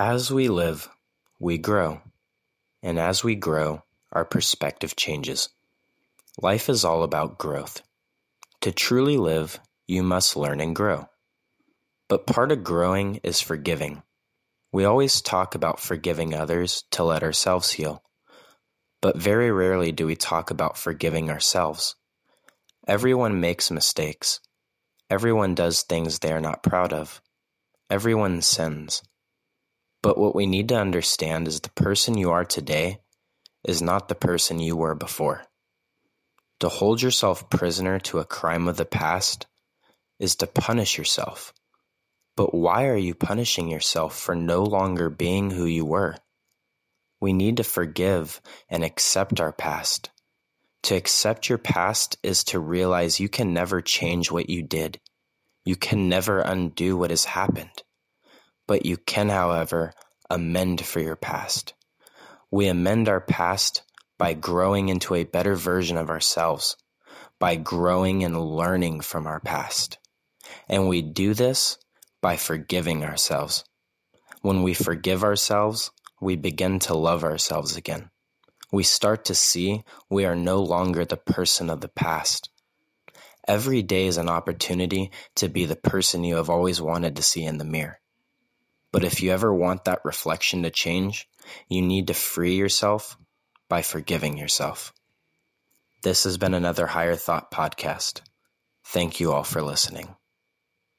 As we live, we grow. And as we grow, our perspective changes. Life is all about growth. To truly live, you must learn and grow. But part of growing is forgiving. We always talk about forgiving others to let ourselves heal. But very rarely do we talk about forgiving ourselves. Everyone makes mistakes. Everyone does things they are not proud of. Everyone sins. But what we need to understand is the person you are today is not the person you were before. To hold yourself prisoner to a crime of the past is to punish yourself. But why are you punishing yourself for no longer being who you were? We need to forgive and accept our past. To accept your past is to realize you can never change what you did. You can never undo what has happened. But you can, however, amend for your past. We amend our past by growing into a better version of ourselves, by growing and learning from our past. And we do this by forgiving ourselves. When we forgive ourselves, we begin to love ourselves again. We start to see we are no longer the person of the past. Every day is an opportunity to be the person you have always wanted to see in the mirror. But if you ever want that reflection to change, you need to free yourself by forgiving yourself. This has been another Higher Thought podcast. Thank you all for listening.